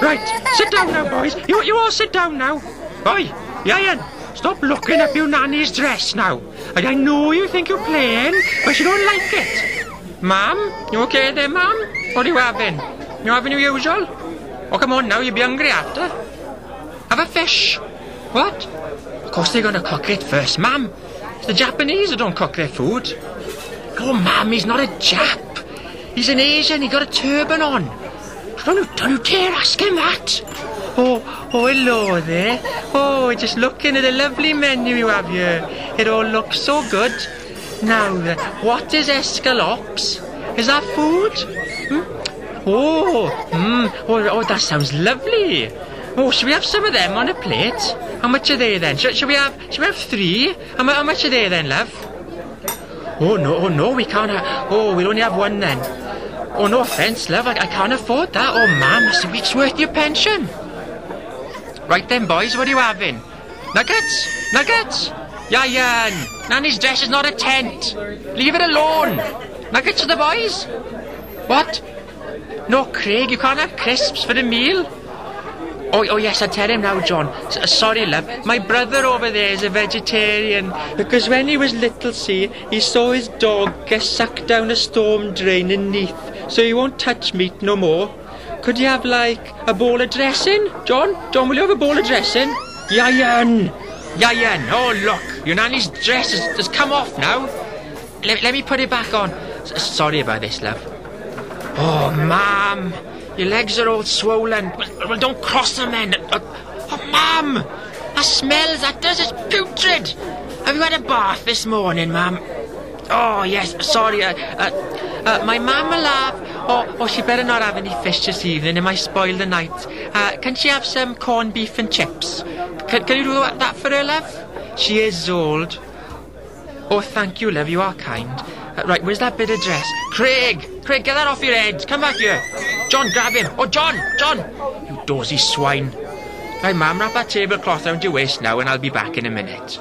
Right, sit down now, boys. You, you all sit down now. Oi, Ian, stop looking at your nanny's dress now. I know you think you're playing, but you don't like it. Ma'am, you okay there, ma'am? What are you having? You having your usual? Oh, come on now, you'll be hungry after. Have a fish. What? Of course they're gonna cook it first, ma'am. It's the Japanese who don't cook their food. Oh, ma'am, he's not a Jap. He's an Asian, he got a turban on. Don't you, don't dare ask him that. Oh, oh, hello there. Oh, just looking at the lovely menu you have here. It all looks so good. Now, uh, what is escalops? Is that food? Hmm? Oh, mm, oh, oh, that sounds lovely. Oh, should we have some of them on a plate? How much are they then? Should, should we have? Should we have three? How, how much are they then, love? Oh no, oh no, we can't have. Oh, we'll only have one then. Oh, no offence, love, I, I can't afford that. Oh, man, it's worth your pension. Right then, boys, what are you having? Nuggets? Nuggets? Yayan, Nanny's dress is not a tent. Leave it alone. Nuggets for the boys? What? No, Craig, you can't have crisps for the meal. Oh, oh yes, I tell him now, John. S- uh, sorry, love. My brother over there is a vegetarian because when he was little, see, he saw his dog get sucked down a storm drain in Neath, so you won't touch meat no more. Could you have like a bowl of dressing, John? John, will you have a bowl of dressing? Yayan, Yayan. Oh look, your nanny's dress has, has come off now. Let, let me put it back on. S- sorry about this, love. Oh, ma'am. Your legs are all swollen. Well, well don't cross them then. Uh, oh, ma'am. That smells, that does, it's putrid. Have you had a bath this morning, ma'am? Oh, yes, sorry. Uh, uh, uh, my ma'am will have... Oh, oh, she better not have any fish this evening. It might spoil the night. Uh, can she have some corned beef and chips? Can, can you do that for her, love? She is old. Oh, thank you, love. You are kind. Uh, right, where's that bit of dress? Craig! Craig, get that off your head. Come back here. John, grab him. Oh, John! John! You dozy swine. Right, ma'am, wrap that tablecloth around your waist now and I'll be back in a minute.